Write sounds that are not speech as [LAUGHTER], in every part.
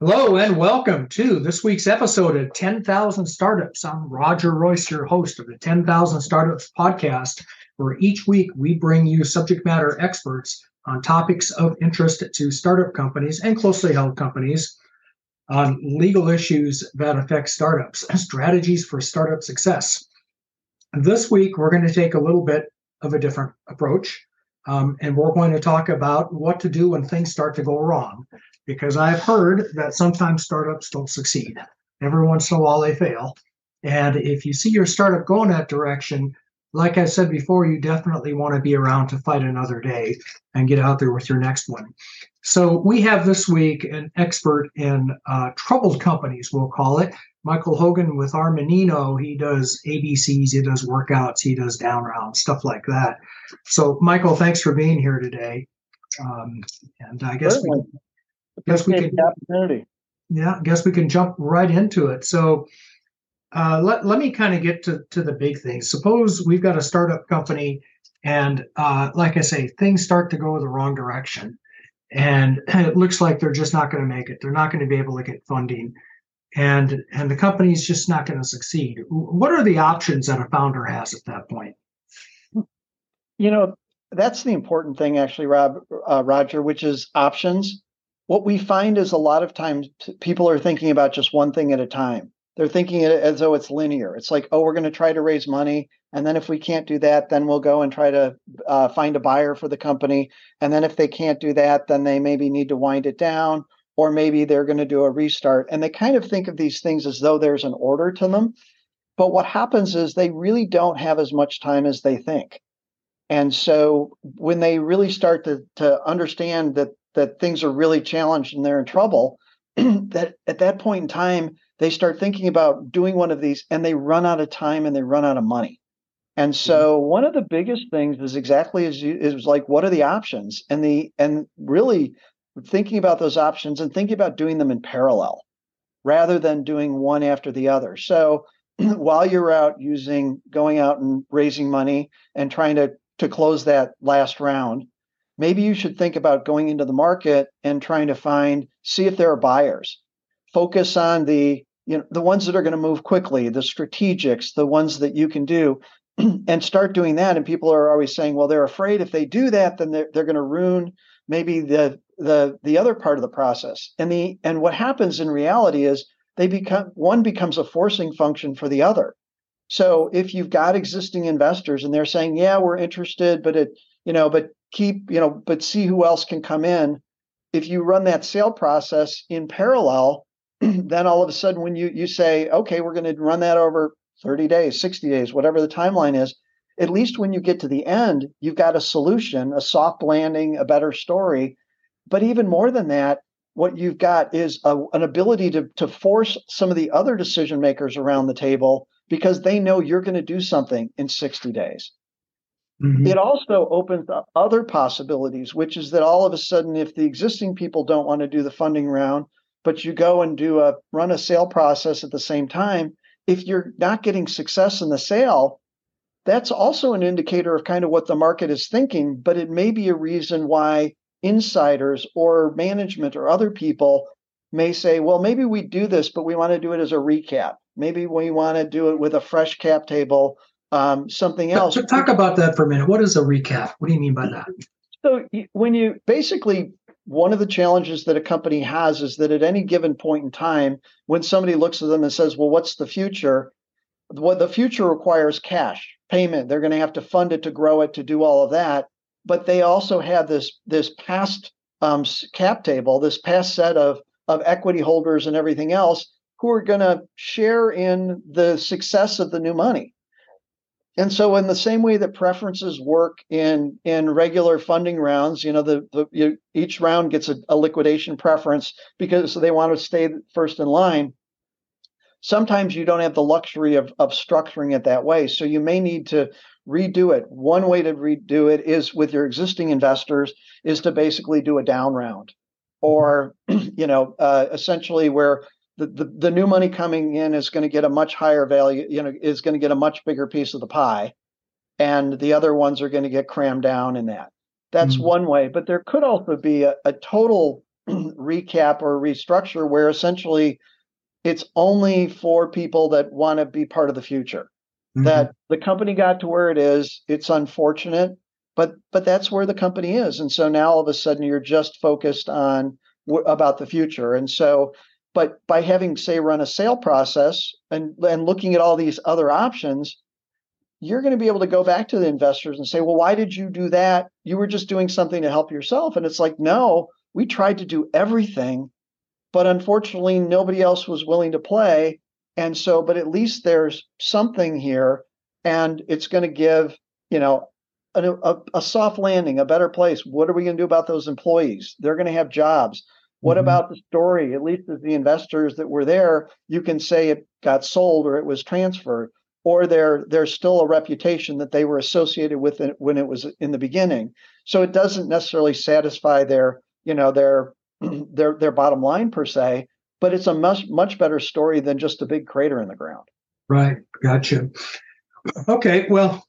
Hello and welcome to this week's episode of 10,000 Startups. I'm Roger Royse, your host of the 10,000 Startups podcast, where each week we bring you subject matter experts on topics of interest to startup companies and closely held companies on legal issues that affect startups, strategies for startup success. This week, we're going to take a little bit of a different approach. Um, and we're going to talk about what to do when things start to go wrong because I've heard that sometimes startups don't succeed. Every once in a while they fail. And if you see your startup going that direction, like I said before, you definitely want to be around to fight another day and get out there with your next one. So we have this week an expert in uh, troubled companies, we'll call it. Michael Hogan with Armanino. He does ABCs, he does workouts, he does down rounds, stuff like that. So, Michael, thanks for being here today. Um, and I guess we, guess we can opportunity. Yeah, I guess we can jump right into it. So uh, let, let me kind of get to, to the big things. Suppose we've got a startup company, and uh, like I say, things start to go the wrong direction. And [CLEARS THROAT] it looks like they're just not going to make it. They're not going to be able to get funding. And and the company's just not going to succeed. What are the options that a founder has at that point? You know, that's the important thing, actually, Rob, uh, Roger, which is options what we find is a lot of times people are thinking about just one thing at a time. They're thinking it as though it's linear. It's like, oh, we're going to try to raise money. And then if we can't do that, then we'll go and try to uh, find a buyer for the company. And then if they can't do that, then they maybe need to wind it down, or maybe they're going to do a restart. And they kind of think of these things as though there's an order to them. But what happens is they really don't have as much time as they think. And so when they really start to, to understand that that things are really challenged and they're in trouble, [CLEARS THROAT] that at that point in time, they start thinking about doing one of these and they run out of time and they run out of money. And mm-hmm. so one of the biggest things is exactly as you is like what are the options and the and really thinking about those options and thinking about doing them in parallel rather than doing one after the other. So [CLEARS THROAT] while you're out using going out and raising money and trying to to close that last round, maybe you should think about going into the market and trying to find see if there are buyers. Focus on the you know the ones that are going to move quickly the strategics the ones that you can do [CLEARS THROAT] and start doing that. And people are always saying well they're afraid if they do that then they're, they're going to ruin maybe the the the other part of the process. And the and what happens in reality is they become one becomes a forcing function for the other. So if you've got existing investors and they're saying yeah we're interested but it you know but keep, you know, but see who else can come in. If you run that sale process in parallel, [CLEARS THROAT] then all of a sudden when you you say, okay, we're going to run that over 30 days, 60 days, whatever the timeline is, at least when you get to the end, you've got a solution, a soft landing, a better story. But even more than that, what you've got is a, an ability to, to force some of the other decision makers around the table because they know you're going to do something in 60 days. Mm-hmm. It also opens up other possibilities, which is that all of a sudden, if the existing people don't want to do the funding round, but you go and do a run a sale process at the same time, if you're not getting success in the sale, that's also an indicator of kind of what the market is thinking, but it may be a reason why insiders or management or other people may say, well, maybe we do this, but we want to do it as a recap. Maybe we want to do it with a fresh cap table um, something else. So talk about that for a minute. What is a recap? What do you mean by that? So when you basically one of the challenges that a company has is that at any given point in time, when somebody looks at them and says, "Well, what's the future?" What the future requires cash payment. They're going to have to fund it to grow it to do all of that. But they also have this this past um, cap table, this past set of of equity holders and everything else who are going to share in the success of the new money. And so, in the same way that preferences work in in regular funding rounds, you know, the, the you, each round gets a, a liquidation preference because they want to stay first in line. Sometimes you don't have the luxury of of structuring it that way, so you may need to redo it. One way to redo it is with your existing investors is to basically do a down round, or [CLEARS THROAT] you know, uh, essentially where the, the, the new money coming in is going to get a much higher value, you know, is going to get a much bigger piece of the pie. And the other ones are going to get crammed down in that. That's mm-hmm. one way. But there could also be a, a total [CLEARS THROAT] recap or restructure where essentially it's only for people that want to be part of the future. Mm-hmm. That the company got to where it is. It's unfortunate, but but that's where the company is. And so now all of a sudden you're just focused on w- about the future. And so but by having say run a sale process and and looking at all these other options you're going to be able to go back to the investors and say, well, why did you do that? You were just doing something to help yourself. And it's like, no, we tried to do everything, but unfortunately, nobody else was willing to play. And so, but at least there's something here, and it's going to give, you know, a, a, a, soft landing, a better place. What are we going to do about those employees? They're going to have jobs. What mm-hmm. about the story? At least as the investors that were there, you can say it got sold or it was transferred or there there's still a reputation that they were associated with it when it was in the beginning. So it doesn't necessarily satisfy their you know their [CLEARS THROAT] their their bottom line per se, but it's a much much better story than just a big crater in the ground. Right, gotcha. Okay, well,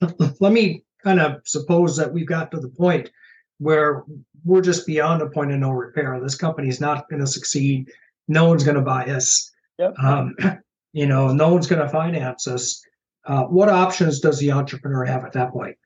[LAUGHS] let me kind of suppose that we've got to the point where we're just beyond a point of no repair. This company is not going to succeed. No one's going to buy us. Yep. Um, [CLEARS THROAT] you know no one's going to finance us uh, what options does the entrepreneur have at that point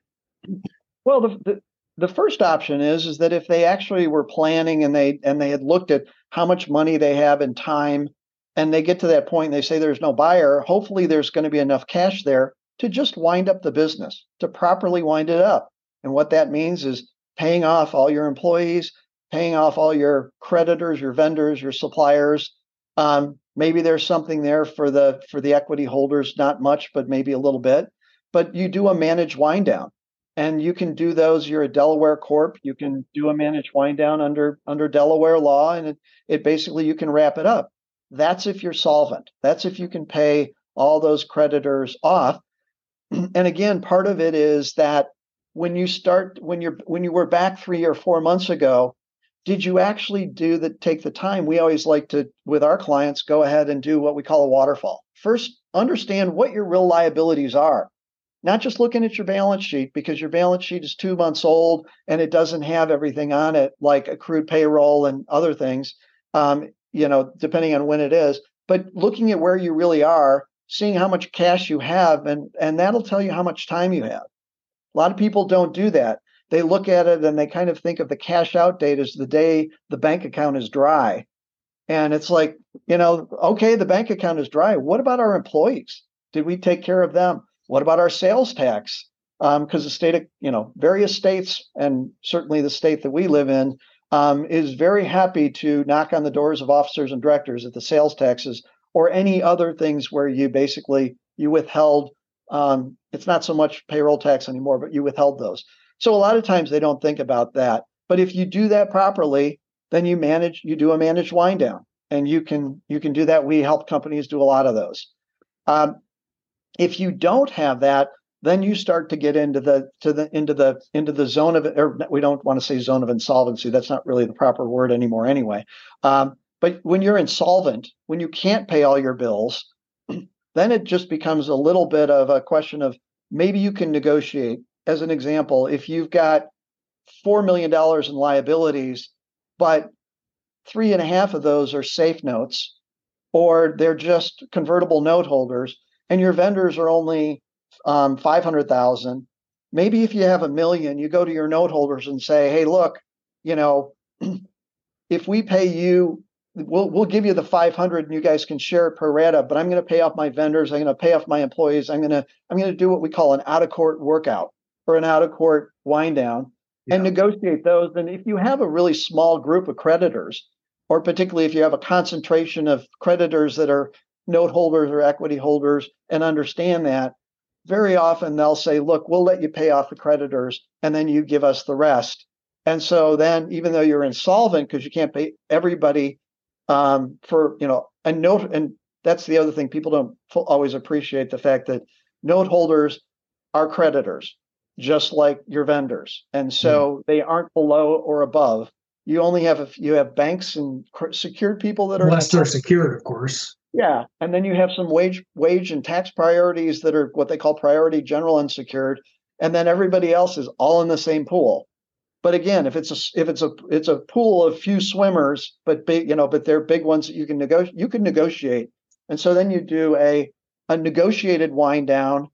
well the, the, the first option is is that if they actually were planning and they and they had looked at how much money they have in time and they get to that point and they say there's no buyer hopefully there's going to be enough cash there to just wind up the business to properly wind it up and what that means is paying off all your employees paying off all your creditors your vendors your suppliers um, maybe there's something there for the for the equity holders, not much, but maybe a little bit. But you do a managed wind down, and you can do those. You're a Delaware corp. You can do a managed wind down under under Delaware law, and it, it basically you can wrap it up. That's if you're solvent. That's if you can pay all those creditors off. [CLEARS THROAT] And again, part of it is that when you start when you're when you were back three or four months ago did you actually do the take the time? We always like to with our clients go ahead and do what we call a waterfall. First understand what your real liabilities are. Not just looking at your balance sheet because your balance sheet is two months old and it doesn't have everything on it like accrued payroll and other things um, you know depending on when it is but looking at where you really are seeing how much cash you have and and that'll tell you how much time you have a lot of people don't do that they look at it and they kind of think of the cash out date as the day the bank account is dry. And it's like, you know, okay, the bank account is dry. What about our employees? Did we take care of them? What about our sales tax? Because um, the state of, you know, various states, and certainly the state that we live in, um, is very happy to knock on the doors of officers and directors at the sales taxes or any other things where you basically you withheld. Um, it's not so much payroll tax anymore, but you withheld those. So a lot of times they don't think about that. But if you do that properly, then you manage, you do a managed wind down, and you can you can do that. We help companies do a lot of those. Um, if you don't have that, then you start to get into the to the into the into the zone of or we don't want to say zone of insolvency. That's not really the proper word anymore, anyway. Um, but when you're insolvent, when you can't pay all your bills, then it just becomes a little bit of a question of maybe you can negotiate as an example, if you've got $4 million in liabilities, but three and a half of those are safe notes, or they're just convertible note holders, and your vendors are only um, 500,000. Maybe if you have a million, you go to your note holders and say, hey, look, you know, [CLEARS THROAT] if we pay you we'll we'll give you the 500 and you guys can share it pro rata but i'm going to pay off my vendors i'm going to pay off my employees i'm going to i'm going to do what we call an out of court workout or an out of court wind down yeah. and negotiate those. And if you have a really small group of creditors, or particularly if you have a concentration of creditors that are note holders or equity holders and understand that, very often they'll say, look, we'll let you pay off the creditors and then you give us the rest. And so then, even though you're insolvent because you can't pay everybody um, for, you know, a note, and that's the other thing people don't always appreciate the fact that note holders are creditors just like your vendors. And so mm. they aren't below or above. You only have a, you have banks and secured people that are unless they're secured, of course. Yeah, and then you have some wage wage and tax priorities that are what they call priority general unsecured, and then everybody else is all in the same pool. But again, if it's a if it's a it's a pool of few swimmers, but big, you know, but they're big ones that you can negotiate. You can negotiate, and so then you do a a negotiated wind down,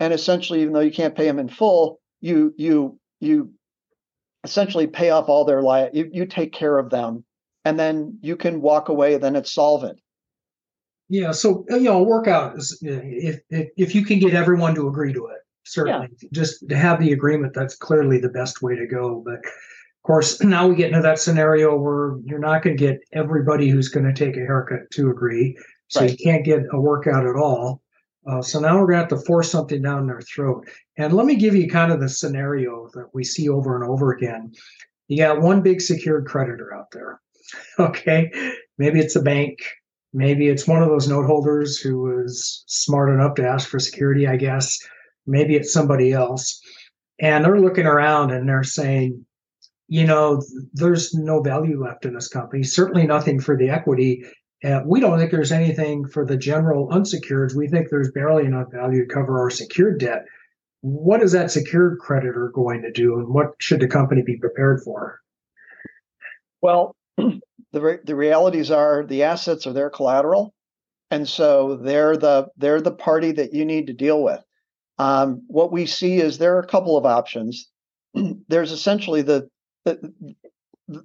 and essentially, even though you can't pay them in full, you you you essentially pay off all their li you, you take care of them and then you can walk away then it's solvent yeah so you know workout is if if, if you can get everyone to agree to it certainly yeah. just to have the agreement that's clearly the best way to go but of course [CLEARS THROAT] now we get into that scenario where you're not going to get everybody who's going to take a haircut to agree so right. you can't get a workout at all uh, so now we're going to have to force something down their throat. And let me give you kind of the scenario that we see over and over again. You got one big secured creditor out there. [LAUGHS] Okay. Maybe it's a bank. Maybe it's one of those note holders who was smart enough to ask for security, I guess. Maybe it's somebody else. And they're looking around and they're saying, you know, there's no value left in this company, certainly nothing for the equity. Uh, we don't think there's anything for the general unsecured. We think there's barely enough value to cover our secured debt. What is that secured creditor going to do, and what should the company be prepared for? Well, [CLEARS THROAT] the re- the realities are the assets are their collateral, and so they're the they're the party that you need to deal with. Um, what we see is there are a couple of options. [CLEARS THROAT] There's essentially the, the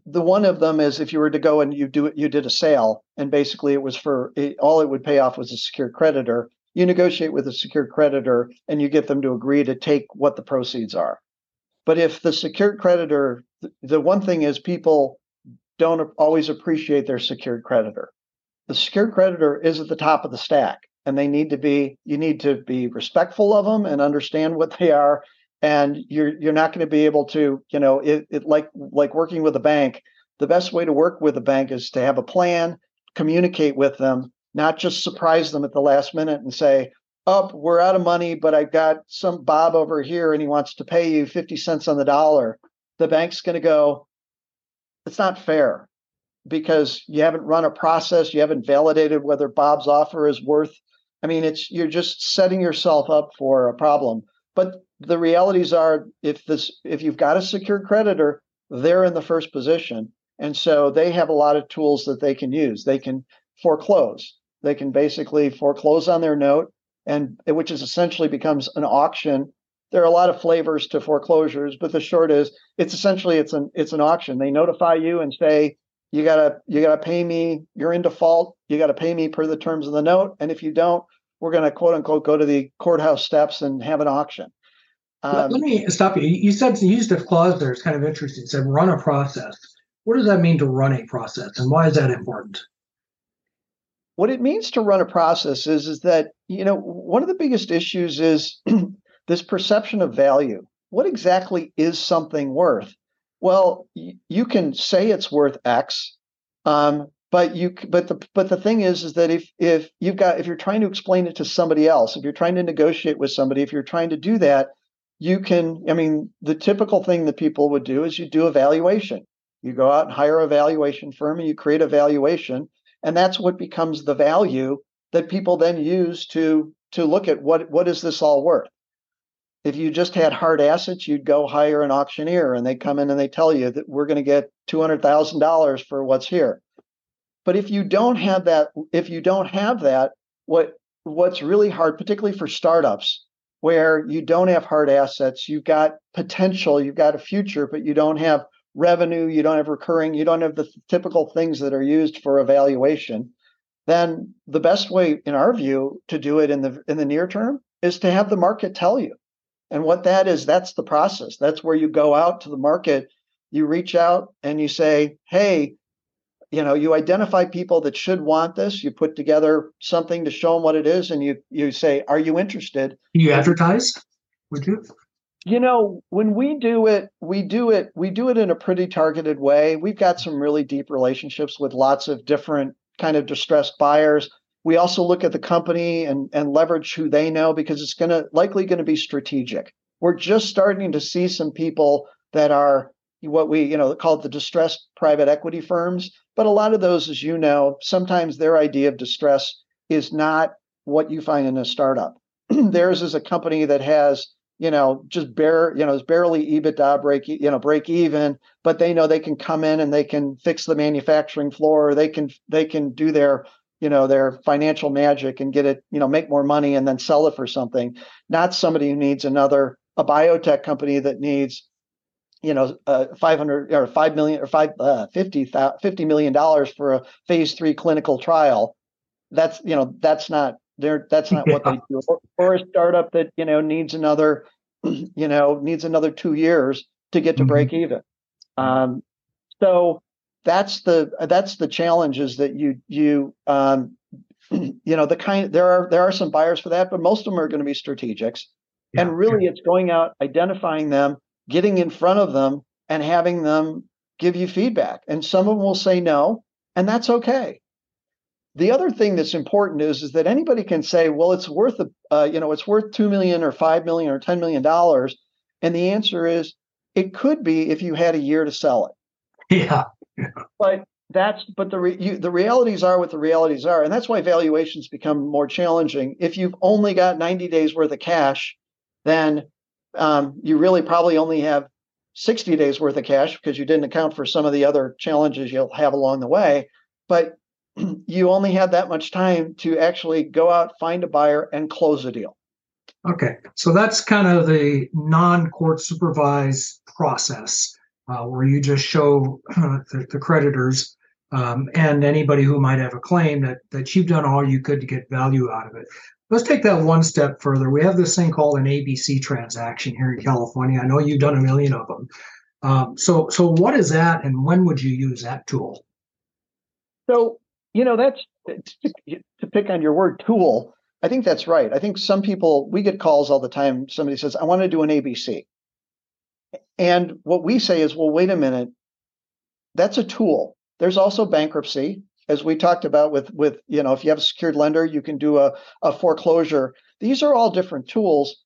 the one of them is if you were to go and you do it, you did a sale, and basically it was for it, all it would pay off was a secured creditor. You negotiate with a secured creditor and you get them to agree to take what the proceeds are. But if the secured creditor, the one thing is people don't always appreciate their secured creditor. The secured creditor is at the top of the stack, and they need to be. You need to be respectful of them and understand what they are and you're you're not going to be able to you know it, it like like working with a bank the best way to work with a bank is to have a plan communicate with them not just surprise them at the last minute and say up oh, we're out of money but i've got some bob over here and he wants to pay you 50 cents on the dollar the bank's going to go it's not fair because you haven't run a process you haven't validated whether bob's offer is worth i mean it's you're just setting yourself up for a problem but the realities are if this if you've got a secured creditor, they're in the first position. And so they have a lot of tools that they can use. They can foreclose. They can basically foreclose on their note, and which is essentially becomes an auction. There are a lot of flavors to foreclosures, but the short is it's essentially it's an it's an auction. They notify you and say you gotta you gotta pay me. You're in default. You gotta pay me per the terms of the note, and if you don't, we're gonna quote unquote go to the courthouse steps and have an auction. Um, Let me stop you. You said you used a clause there. It's kind of interesting. It said run a process. What does that mean to run a process, and why is that important? What it means to run a process is is that you know one of the biggest issues is [CLEARS THROAT] this perception of value. What exactly is something worth? Well, you can say it's worth X, um, but you but the but the thing is is that if if you've got if you're trying to explain it to somebody else, if you're trying to negotiate with somebody, if you're trying to do that, you can, I mean, the typical thing that people would do is you do a valuation. You go out and hire a valuation firm and you create a valuation. And that's what becomes the value that people then use to to look at what what is this all worth. If you just had hard assets, you'd go hire an auctioneer and they come in and they tell you that we're going to get $200,000 for what's here. But if you don't have that, if you don't have that, what what's really hard, particularly for startups, where you don't have hard assets, you've got potential, you've got a future, but you don't have revenue, you don't have recurring, you don't have the typical things that are used for evaluation, then the best way, in our view, to do it in the in the near term is to have the market tell you. And what that is, that's the process. That's where you go out to the market, you reach out and you say, hey, you know you identify people that should want this you put together something to show them what it is and you you say are you interested? You advertise? Would you? You know when we do it we do it we do it in a pretty targeted way. We've got some really deep relationships with lots of different kind of distressed buyers we also look at the company and and leverage who they know because it's going to likely going to be strategic we're just starting to see some people that are what we you know call the distressed private equity firms but a lot of those as you know sometimes their idea of distress is not what you find in a startup [CLEARS THROAT] theirs is a company that has you know, just bare, you know, it's barely EBITDA break, you know, break even, but they know they can come in and they can fix the manufacturing floor. They can they can do their, you know, their financial magic and get it, you know, make more money and then sell it for something. Not somebody who needs another a biotech company that needs, you know, uh, 500 or 5 million or 5 uh, 50 50 million dollars for a phase 3 clinical trial. That's, you know, that's not they're that's not what they [LAUGHS] do. Or, or, a startup that you know needs another, you know, needs another two years to get to mm-hmm. break even. Um, so that's the that's the challenges that you you um, [CLEARS THROAT] you know the kind there are there are some buyers for that, but most of them are going to be strategics. Yeah, and really, yeah. it's going out, identifying them, getting in front of them, and having them give you feedback. And some of them will say no, and that's okay the other thing that's important is is that anybody can say, well, it's worth a, uh, you know, it's worth two million or five million or ten million dollars, and the answer is it could be if you had a year to sell it. [LAUGHS] Yeah. But that's but the re, you, the realities are what the realities are, and that's why valuations become more challenging. If you've only got ninety days worth of cash, then um, you really probably only have 60 days worth of cash because you didn't account for some of the other challenges you'll have along the way. But [CLEARS THROAT] you only had that much time to actually go out, find a buyer, and close a deal. Okay, so that's kind of the non-court supervised process uh, where you just show [CLEARS THROAT] the, the, creditors um, and anybody who might have a claim that that you've done all you could to get value out of it. Let's take that one step further. We have this thing called an ABC transaction here in California. I know you've done a million of them. Um, so, so what is that, and when would you use that tool? So you know, that's to pick on your word tool. I think that's right. I think some people, we get calls all the time. Somebody says, I want to do an ABC. And what we say is, well, wait a minute. That's a tool. There's also bankruptcy, as we talked about with, with you know, if you have a secured lender, you can do a, a foreclosure. These are all different tools.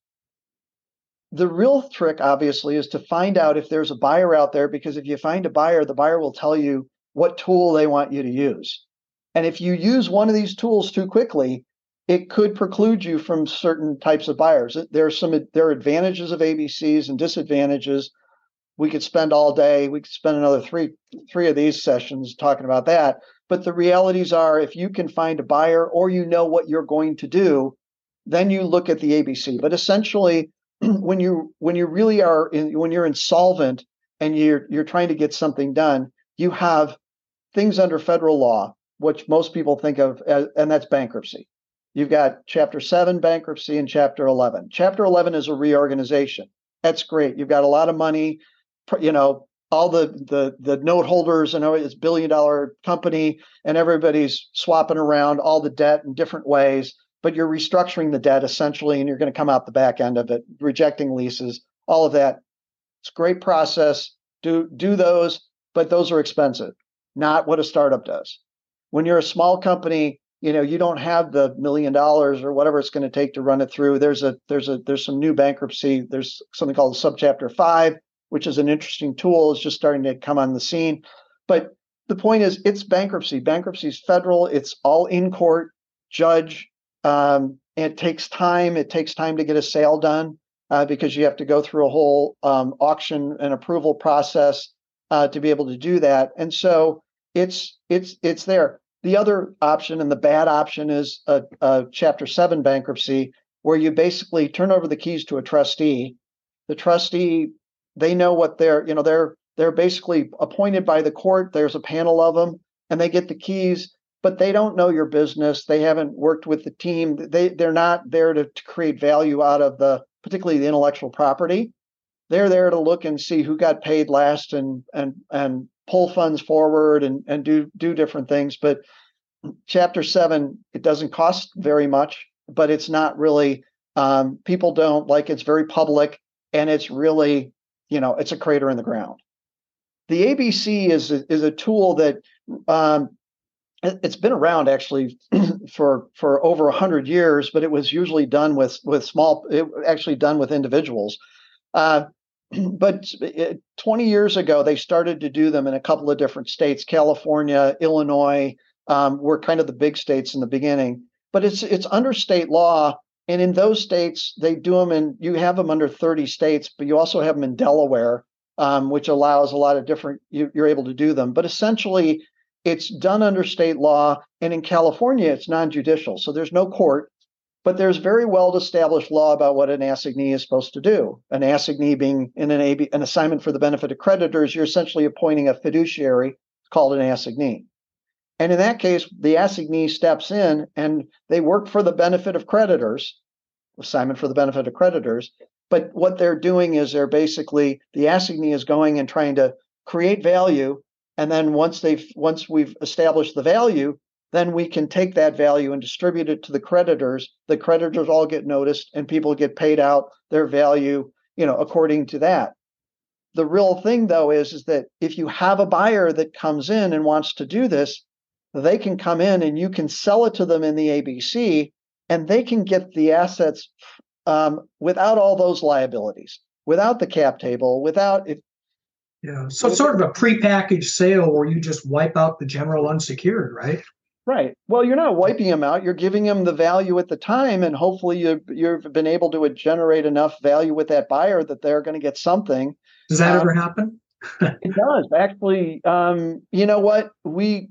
The real trick, obviously, is to find out if there's a buyer out there, because if you find a buyer, the buyer will tell you what tool they want you to use. And if you use one of these tools too quickly, it could preclude you from certain types of buyers. There are some there are advantages of ABCs and disadvantages. We could spend all day. We could spend another three three of these sessions talking about that. But the realities are, if you can find a buyer or you know what you're going to do, then you look at the ABC. But essentially, [CLEARS THROAT] when you when you really are in, when you're insolvent and you're you're trying to get something done, you have things under federal law which most people think of as, and that's bankruptcy. You've got chapter 7 bankruptcy and chapter 11. Chapter 11 is a reorganization. That's great. You've got a lot of money, you know, all the the the note holders and it's billion dollar company and everybody's swapping around all the debt in different ways, but you're restructuring the debt essentially and you're going to come out the back end of it, rejecting leases, all of that. It's a great process. Do do those, but those are expensive. Not what a startup does when you're a small company you know you don't have the million dollars or whatever it's going to take to run it through. There's a there's a there's some new bankruptcy. There's something called subchapter 5 which is an interesting tool. It's just starting to come on the scene. But the point is it's bankruptcy. Bankruptcy is federal. It's all in court judge um, it takes time. It takes time to get a sale done uh, because you have to go through a whole um, auction and approval process uh, to be able to do that. And so it's it's it's there the other option and the bad option is a, a Chapter 7 bankruptcy, where you basically turn over the keys to a trustee. The trustee, they know what they're, you know, they're they're basically appointed by the court. There's a panel of them, and they get the keys, but they don't know your business. They haven't worked with the team. They they're not there to, to create value out of the particularly the intellectual property. They're there to look and see who got paid last and and and pull funds forward and, and do do different things. But chapter seven, it doesn't cost very much, but it's not really um, people don't like it's very public and it's really, you know, it's a crater in the ground. The ABC is a, is a tool that um, it's been around actually [CLEARS THROAT] for for over a hundred years, but it was usually done with with small, it, actually done with individuals. Uh, [CLEARS THROAT] but 20 years ago, they started to do them in a couple of different states California, Illinois um, were kind of the big states in the beginning. But it's, it's under state law And in those states, they do them and you have them under 30 states, but you also have them in Delaware, um, which allows a lot of different, you, you're able to do them. But essentially, it's done under state law. And in California, it's non judicial. So there's no court, but there's very well established law about what an assignee is supposed to do. An assignee being in an, AB, an assignment for the benefit of creditors, you're essentially appointing a fiduciary called an assignee. And in that case, the assignee steps in and they work for the benefit of creditors, assignment for the benefit of creditors. But what they're doing is they're basically the assignee is going and trying to create value. And then once they've once we've established the value, then we can take that value and distribute it to the creditors. The creditors all get noticed and people get paid out their value, you know, according to that. The real thing though is, is that if you have a buyer that comes in and wants to do this, they can come in and you can sell it to them in the ABC and they can get the assets um, without all those liabilities, without the cap table, without it. Yeah. So it's sort of a prepackaged sale where you just wipe out the general unsecured, right? Right. Well, you're not wiping them out. You're giving them the value at the time, and hopefully you you've been able to generate enough value with that buyer that they're going to get something. Does that um, ever happen? [LAUGHS] it does actually. Um, you know what we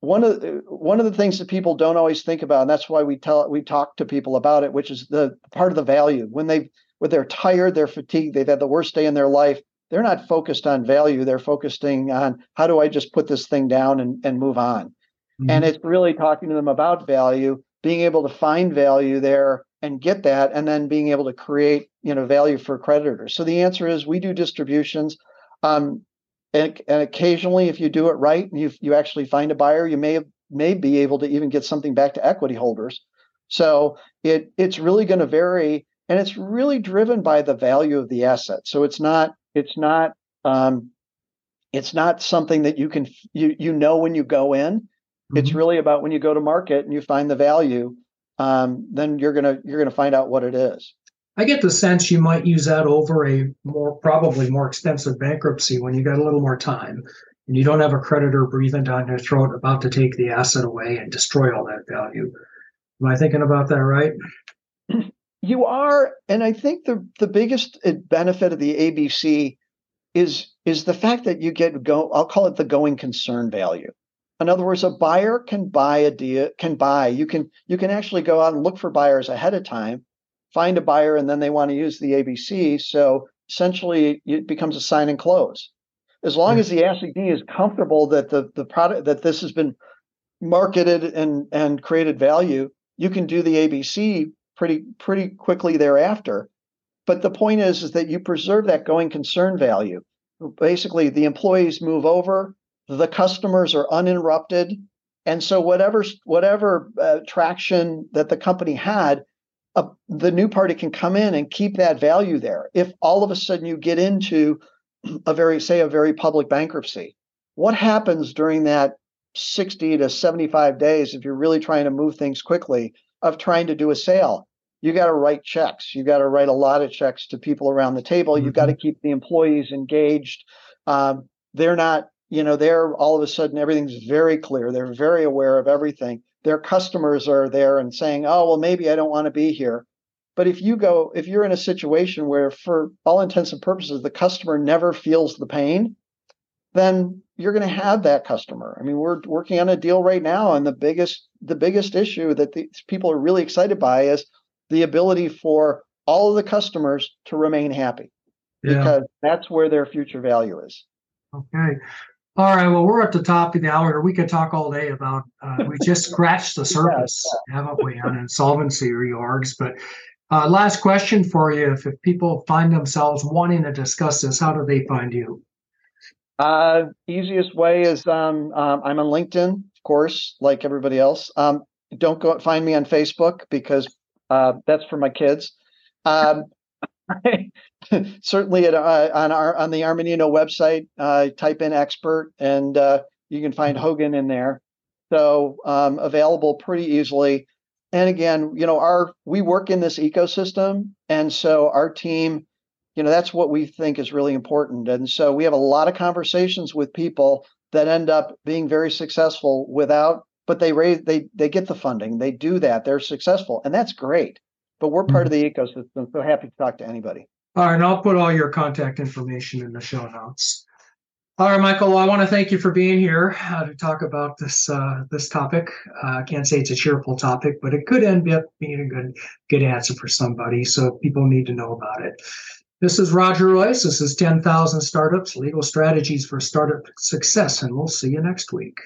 one of the, one of the things that people don't always think about, and that's why we tell we talk to people about it, which is the part of the value when they when they're tired, they're fatigued, they've had the worst day in their life. They're not focused on value; they're focusing on how do I just put this thing down and, and move on. Mm-hmm. And it's really talking to them about value, being able to find value there and get that, and then being able to create you know value for creditors. So the answer is we do distributions. Um, and, and occasionally, if you do it right and you you actually find a buyer, you may may be able to even get something back to equity holders. So it it's really going to vary, and it's really driven by the value of the asset. So it's not it's not um, it's not something that you can you you know when you go in. Mm-hmm. It's really about when you go to market and you find the value. Um, then you're gonna you're gonna find out what it is. I get the sense you might use that over a more probably more extensive bankruptcy when you got a little more time and you don't have a creditor breathing down your throat about to take the asset away and destroy all that value. Am I thinking about that right? [CLEARS THROAT] You are, and I think the the biggest benefit of the ABC is is the fact that you get go. I'll call it the going concern value. In other words, a buyer can buy a deal, can buy. You can you can actually go out and look for buyers ahead of time find a buyer and then they want to use the ABC. So essentially, it becomes a sign and close. As long hmm. as the assignee is comfortable that the, the product that this has been marketed and, and created value, you can do the ABC pretty pretty quickly thereafter. But the point is, is that you preserve that going concern value. Basically, the employees move over, the customers are uninterrupted, and so whatever whatever uh, traction that the company had a, the new party can come in and keep that value there. If all of a sudden you get into a very, say, a very public bankruptcy, what happens during that 60 to 75 days if you're really trying to move things quickly of trying to do a sale? You got to write checks. You got to write a lot of checks to people around the table. Mm-hmm. You've got to keep the employees engaged. Um, they're not, you know, they're all of a sudden everything's very clear. They're very aware of everything their customers are there and saying, oh, well, maybe I don't want to be here. But if you go, if you're in a situation where, for all intents and purposes, the customer never feels the pain, then you're going to have that customer. I mean, we're working on a deal right now, and the biggest the biggest issue that these people are really excited by is the ability for all of the customers to remain happy, yeah. because that's where their future value is. Okay. All right. Well, we're at the top of the hour. We could talk all day about. Uh, we just [LAUGHS] scratched the surface, yeah. haven't we, on insolvency reorgs? But uh, last question for you: If, if people find themselves wanting to discuss this, how do they find you? Uh, easiest way is um, um, I'm on LinkedIn, of course, like everybody else. Um, don't go find me on Facebook because uh, that's for my kids. Um, [LAUGHS] certainly at, uh, on our on the Armanino website, uh, type in expert and uh, you can find. Hogan in there. So um, available pretty easily. And again, you know, our we work in this ecosystem, and so our team, you know, that's what we think is really important. And so we have a lot of conversations with people that end up being very successful without but they raise they they get the funding, they do that, they're successful, and that's great. But we're part of the ecosystem, so happy to talk to anybody. All right, and I'll put all your contact information in the show notes. All right, Michael. Well, I want to thank you for being here uh, to talk about this uh, this topic. Uh, I can't say it's a cheerful topic, but it could end up being a good good answer for somebody. So people need to know about it. This is Roger Royse. This is 10,000 Startups Legal Strategies for Startup Success, and we'll see you next week.